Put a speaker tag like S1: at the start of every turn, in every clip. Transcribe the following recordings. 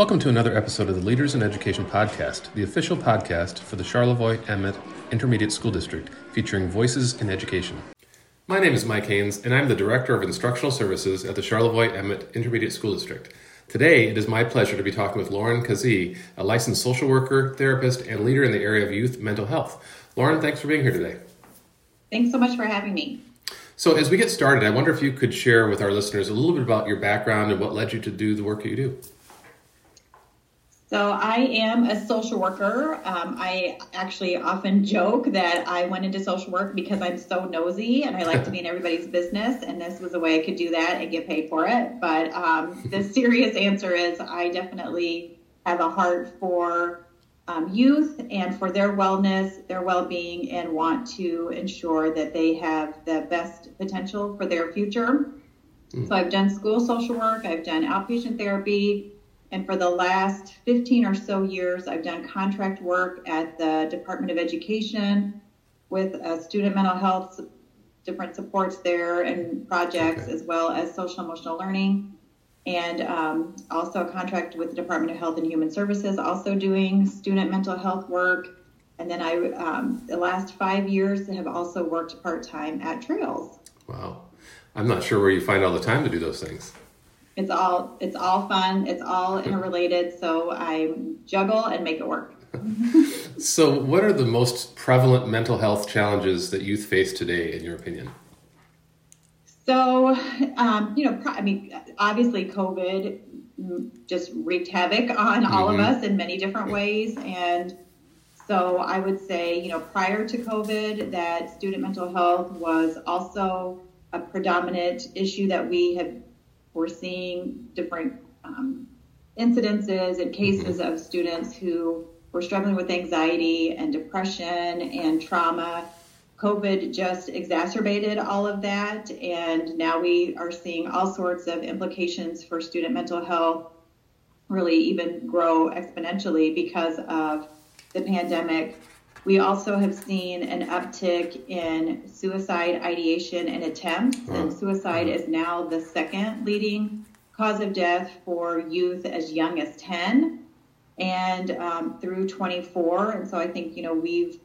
S1: Welcome to another episode of the Leaders in Education podcast, the official podcast for the Charlevoix Emmet Intermediate School District, featuring voices in education. My name is Mike Haynes, and I'm the Director of Instructional Services at the Charlevoix Emmet Intermediate School District. Today, it is my pleasure to be talking with Lauren Kazee, a licensed social worker, therapist, and leader in the area of youth mental health. Lauren, thanks for being here today.
S2: Thanks so much for having me.
S1: So, as we get started, I wonder if you could share with our listeners a little bit about your background and what led you to do the work that you do.
S2: So I am a social worker. Um, I actually often joke that I went into social work because I'm so nosy and I like to be in everybody's business, and this was a way I could do that and get paid for it. But um, the serious answer is I definitely have a heart for um, youth and for their wellness, their well-being, and want to ensure that they have the best potential for their future. Mm. So I've done school social work, I've done outpatient therapy. And for the last 15 or so years, I've done contract work at the Department of Education with uh, student mental health, different supports there and projects, okay. as well as social emotional learning. And um, also a contract with the Department of Health and Human Services, also doing student mental health work. And then I, um, the last five years, have also worked part time at Trails.
S1: Wow. I'm not sure where you find all the time to do those things
S2: it's all it's all fun. It's all interrelated. So i juggle and make it work.
S1: So what are the most prevalent mental health challenges that youth face today in your opinion?
S2: So um, you know i mean obviously covid just wreaked havoc on all mm-hmm. of us in many different ways. And so i would say you know prior to covid that student mental health was also a predominant issue that we have we're seeing different um, incidences and cases mm-hmm. of students who were struggling with anxiety and depression and trauma. COVID just exacerbated all of that, and now we are seeing all sorts of implications for student mental health really even grow exponentially because of the pandemic. We also have seen an uptick in suicide ideation and attempts, and suicide is now the second leading cause of death for youth as young as 10 and um, through 24. And so I think, you know, we've,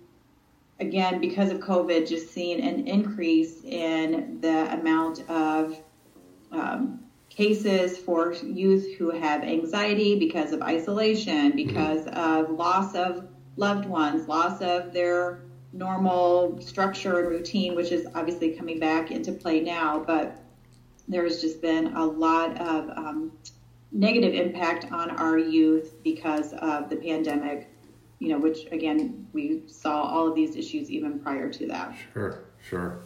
S2: again, because of COVID, just seen an increase in the amount of um, cases for youth who have anxiety because of isolation, because mm-hmm. of loss of loved ones, loss of their normal structure and routine, which is obviously coming back into play now. But there's just been a lot of um, negative impact on our youth because of the pandemic, you know, which again, we saw all of these issues even prior to that.
S1: Sure, sure.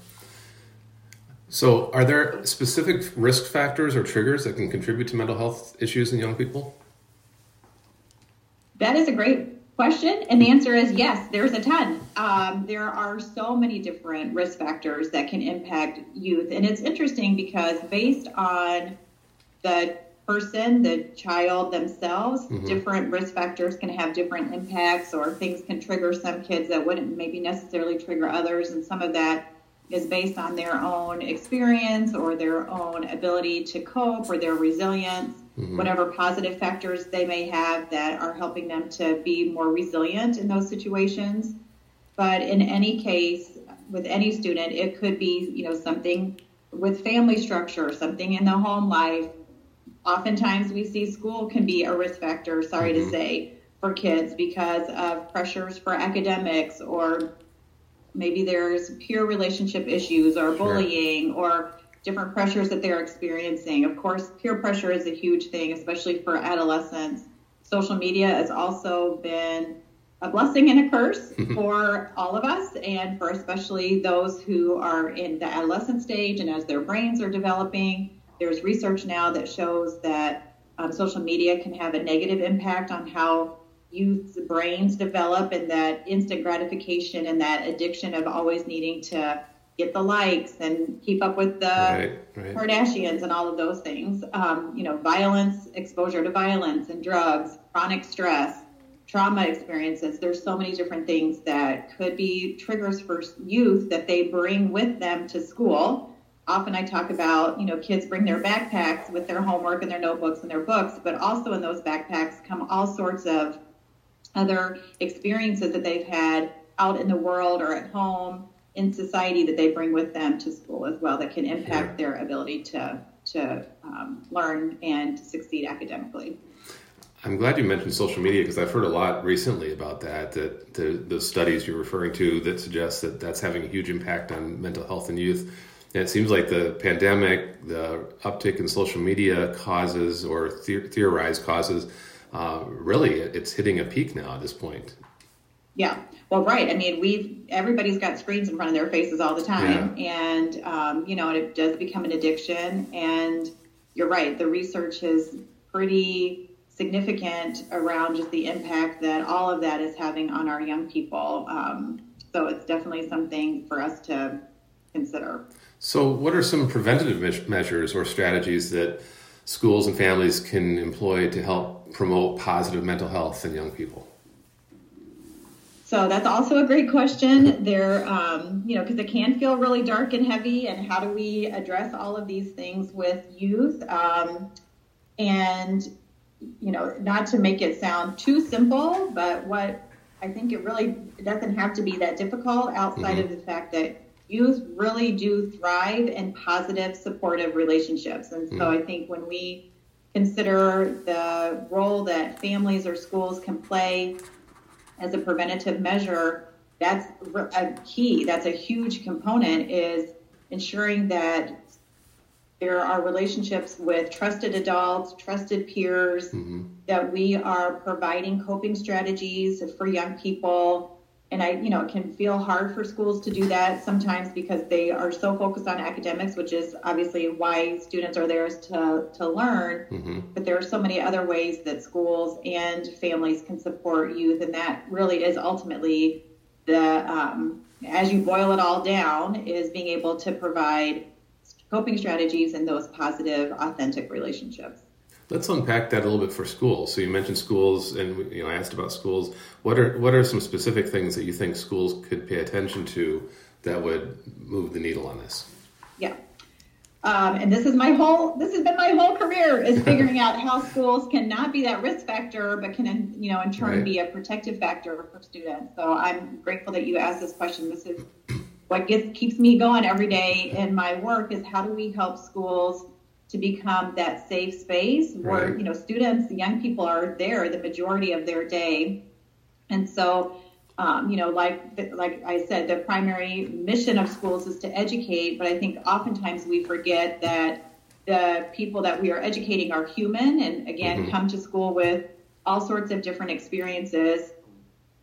S1: So, are there specific risk factors or triggers that can contribute to mental health issues in young people?
S2: That is a great question? And the answer is yes, there's a ton. Um, there are so many different risk factors that can impact youth. And it's interesting because based on the person, the child themselves, mm-hmm. different risk factors can have different impacts, or things can trigger some kids that wouldn't maybe necessarily trigger others. And some of that is based on their own experience or their own ability to cope or their resilience mm-hmm. whatever positive factors they may have that are helping them to be more resilient in those situations. But in any case, with any student, it could be, you know, something with family structure, something in the home life. Oftentimes we see school can be a risk factor, sorry mm-hmm. to say, for kids because of pressures for academics or maybe there's peer relationship issues or sure. bullying or different pressures that they're experiencing. Of course, peer pressure is a huge thing, especially for adolescents. Social media has also been a blessing and a curse for all of us, and for especially those who are in the adolescent stage and as their brains are developing. There's research now that shows that um, social media can have a negative impact on how youth's brains develop, and that instant gratification and that addiction of always needing to get the likes and keep up with the right, right. Kardashians and all of those things. Um, you know, violence, exposure to violence and drugs, chronic stress, trauma experiences. There's so many different things that could be triggers for youth that they bring with them to school. often I talk about, you know, kids bring their backpacks with their homework and their notebooks and their books, but also in those backpacks come all sorts of other experiences that they've had out in the world or at home in society that they bring with them to school as well that can impact their ability to to um, learn and succeed academically.
S1: I'm glad you mentioned social media because I've heard a lot recently about that. That the, the studies you're referring to that suggest that that's having a huge impact on mental health in youth. And it seems like the pandemic, the uptick in social media causes or the- theorized causes, uh, really it's hitting a peak now at this point.
S2: Yeah, well, right. I mean, we've everybody's got screens in front of their faces all the time, yeah. and um, you know, it does become an addiction. And you're right. The research is pretty significant around just the impact that all of that is having on our young people. Um, so it's definitely something for us to consider.
S1: So, what are some preventative measures or strategies that schools and families can employ to help promote positive mental health in young people?
S2: So that's also a great question. There, um, you know, because it can feel really dark and heavy. And how do we address all of these things with youth? Um, and you know, not to make it sound too simple, but what I think it really it doesn't have to be that difficult outside mm-hmm. of the fact that youth really do thrive in positive, supportive relationships. And so mm-hmm. I think when we consider the role that families or schools can play as a preventative measure, that's a key. That's a huge component is ensuring that there are relationships with trusted adults, trusted peers, mm-hmm. that we are providing coping strategies for young people. And I, you know, it can feel hard for schools to do that sometimes because they are so focused on academics, which is obviously why students are there to, to learn. Mm-hmm. But there are so many other ways that schools and families can support youth. And that really is ultimately the, um, as you boil it all down, is being able to provide coping strategies and those positive, authentic relationships.
S1: Let's unpack that a little bit for schools. So you mentioned schools, and you know I asked about schools. What are what are some specific things that you think schools could pay attention to that would move the needle on this?
S2: Yeah, um, and this is my whole this has been my whole career is figuring out how schools can not be that risk factor, but can you know in turn right. be a protective factor for students. So I'm grateful that you asked this question. This is what gets keeps me going every day in my work is how do we help schools to become that safe space where right. you know students the young people are there the majority of their day and so um, you know like like i said the primary mission of schools is to educate but i think oftentimes we forget that the people that we are educating are human and again mm-hmm. come to school with all sorts of different experiences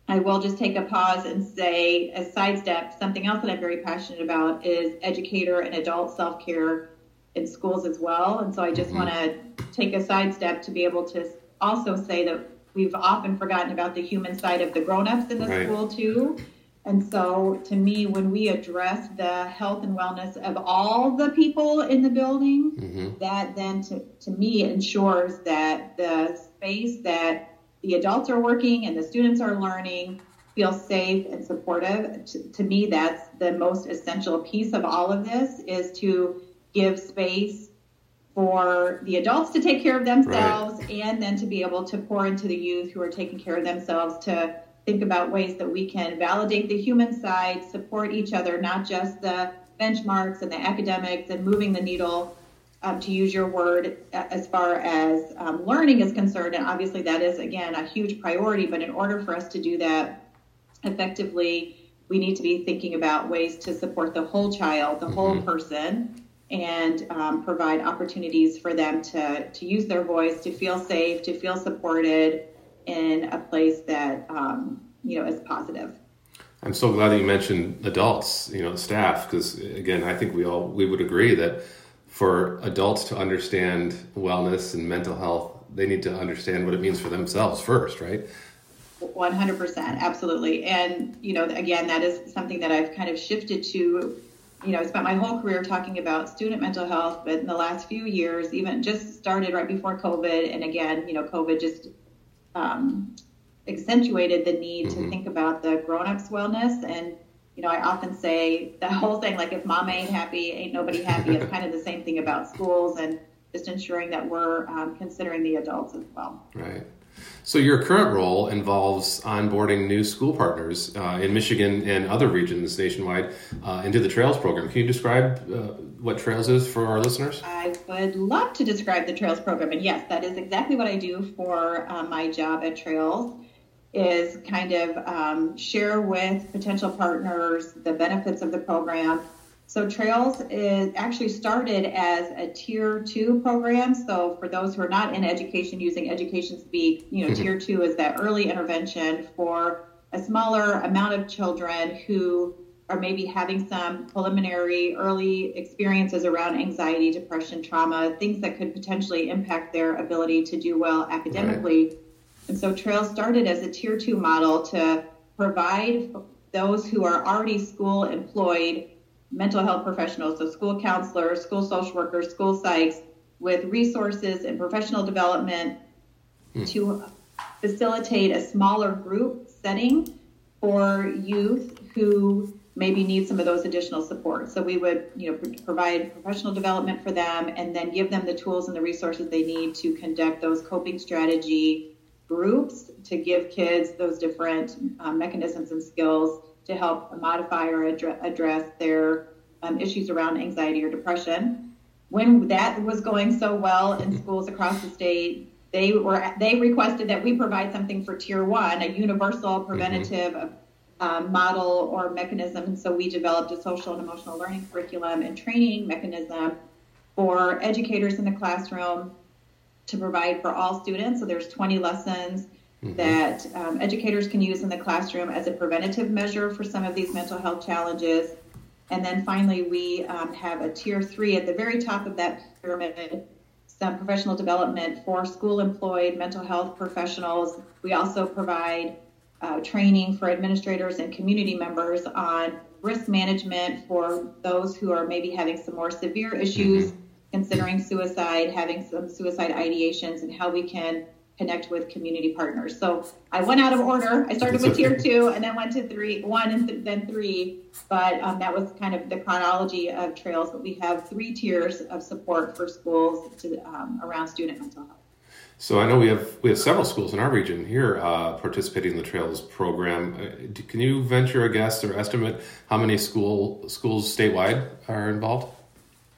S2: I will just take a pause and say, a sidestep, something else that I'm very passionate about is educator and adult self care in schools as well. And so I just mm-hmm. want to take a sidestep to be able to also say that we've often forgotten about the human side of the grown ups in the right. school too. And so to me, when we address the health and wellness of all the people in the building, mm-hmm. that then to, to me ensures that the space that the adults are working and the students are learning feel safe and supportive to, to, me that's the most essential piece of all of this is to give space for the adults to take care of themselves right. and then to be able to pour into the youth who are taking care of themselves to think about ways that we can validate the human side support each other not just the benchmarks and the academics and moving the needle um, to use your word, as far as um, learning is concerned. And obviously, that is, again, a huge priority. But in order for us to do that effectively, we need to be thinking about ways to support the whole child, the mm-hmm. whole person, and um, provide opportunities for them to, to use their voice, to feel safe, to feel supported in a place that, um, you know, is positive.
S1: I'm so glad that you mentioned adults, you know, staff, because again, I think we all we would agree that for adults to understand wellness and mental health, they need to understand what it means for themselves first, right?
S2: 100%, absolutely. And, you know, again, that is something that I've kind of shifted to. You know, I spent my whole career talking about student mental health, but in the last few years, even just started right before COVID. And again, you know, COVID just um, accentuated the need mm-hmm. to think about the grown ups' wellness and you know, I often say the whole thing, like if mom ain't happy, ain't nobody happy. it's kind of the same thing about schools and just ensuring that we're um, considering the adults as well.
S1: Right. So your current role involves onboarding new school partners uh, in Michigan and other regions nationwide uh, into the Trails program. Can you describe uh, what Trails is for our listeners?
S2: I would love to describe the Trails program, and yes, that is exactly what I do for uh, my job at Trails is kind of um, share with potential partners the benefits of the program. So Trails is actually started as a tier two program. So for those who are not in education using education speak, you know, mm-hmm. tier two is that early intervention for a smaller amount of children who are maybe having some preliminary early experiences around anxiety, depression, trauma, things that could potentially impact their ability to do well academically. Right and so Trails started as a tier two model to provide those who are already school employed mental health professionals, so school counselors, school social workers, school psychs, with resources and professional development hmm. to facilitate a smaller group setting for youth who maybe need some of those additional support. So we would, you know, provide professional development for them and then give them the tools and the resources they need to conduct those coping strategy groups to give kids those different um, mechanisms and skills to help modify or address, address their um, issues around anxiety or depression. When that was going so well in schools across the state, they were they requested that we provide something for tier one, a universal preventative mm-hmm. um, model or mechanism. And so we developed a social and emotional learning curriculum and training mechanism for educators in the classroom to provide for all students. So there's 20 lessons mm-hmm. that um, educators can use in the classroom as a preventative measure for some of these mental health challenges. And then finally, we um, have a tier three at the very top of that pyramid, some professional development for school employed mental health professionals. We also provide uh, training for administrators and community members on risk management for those who are maybe having some more severe issues. Mm-hmm considering suicide, having some suicide ideations, and how we can connect with community partners. So I went out of order. I started with tier two and then went to three, one and th- then three. But um, that was kind of the chronology of trails. But we have three tiers of support for schools to, um, around student mental health.
S1: So I know we have we have several schools in our region here uh, participating in the Trails program. Uh, can you venture a guess or estimate how many school schools statewide are involved?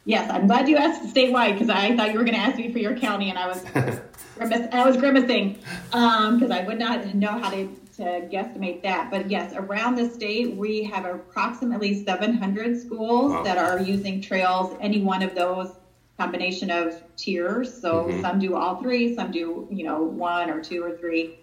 S2: Yes, I'm glad you asked statewide because I thought you were going to ask me for your county, and I was grimac- I was grimacing because um, I would not know how to, to guesstimate that. But yes, around the state, we have approximately 700 schools wow. that are using trails. Any one of those combination of tiers. So mm-hmm. some do all three, some do you know one or two or three.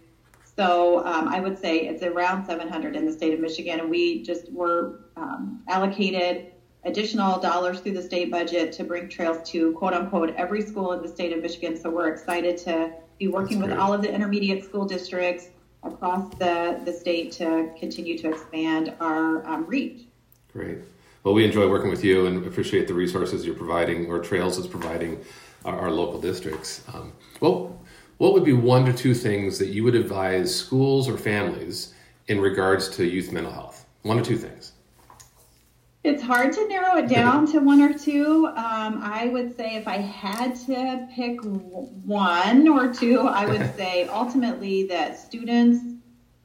S2: So um, I would say it's around 700 in the state of Michigan, and we just were um, allocated additional dollars through the state budget to bring trails to quote unquote every school in the state of Michigan. So we're excited to be working with all of the intermediate school districts across the, the state to continue to expand our um, reach.
S1: Great. Well, we enjoy working with you and appreciate the resources you're providing or Trails is providing our, our local districts. Um, well, what would be one to two things that you would advise schools or families in regards to youth mental health? One or two things.
S2: It's hard to narrow it down to one or two. Um, I would say if I had to pick one or two, I would say ultimately that students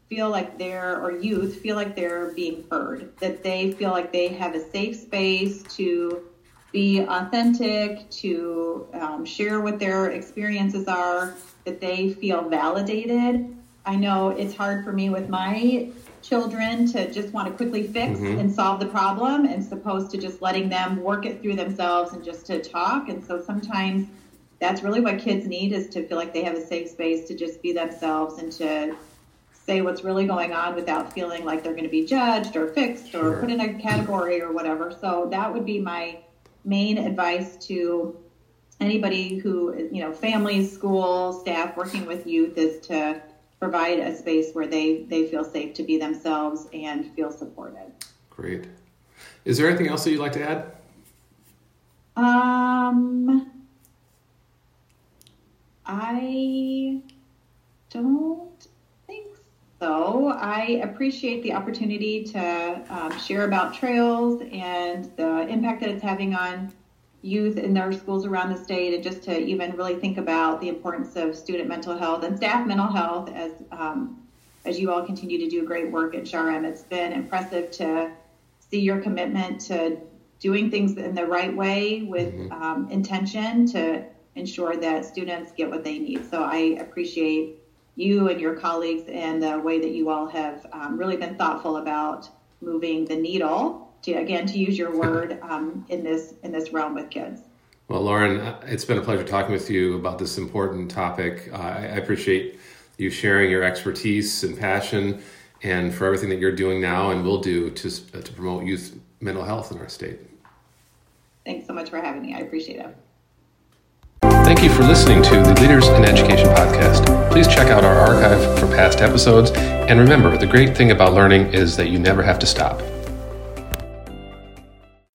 S2: feel like they're, or youth feel like they're being heard, that they feel like they have a safe space to be authentic, to um, share what their experiences are, that they feel validated. I know it's hard for me with my children to just want to quickly fix mm-hmm. and solve the problem and supposed to just letting them work it through themselves and just to talk. And so sometimes that's really what kids need is to feel like they have a safe space to just be themselves and to say what's really going on without feeling like they're going to be judged or fixed or put in a category or whatever. So that would be my main advice to anybody who, you know, families, school, staff working with youth is to provide a space where they, they feel safe to be themselves and feel supported.
S1: Great. Is there anything else that you'd like to add?
S2: Um, I don't think So I appreciate the opportunity to um, share about trails and the impact that it's having on youth in their schools around the state, and just to even really think about the importance of student mental health and staff mental health as um, as you all continue to do great work at Char-Em. It's been impressive to see your commitment to doing things in the right way with mm-hmm. um, intention to ensure that students get what they need. So I appreciate you and your colleagues and the way that you all have um, really been thoughtful about moving the needle to again to use your word um, in this in this realm with kids.
S1: Well, Lauren, it's been a pleasure talking with you about this important topic. Uh, I appreciate you sharing your expertise and passion, and for everything that you're doing now and will do to to promote youth mental health in our state.
S2: Thanks so much for having me. I appreciate it.
S1: Thank you for listening to the Leaders in Education podcast. Please check out our archive for past episodes. And remember, the great thing about learning is that you never have to stop.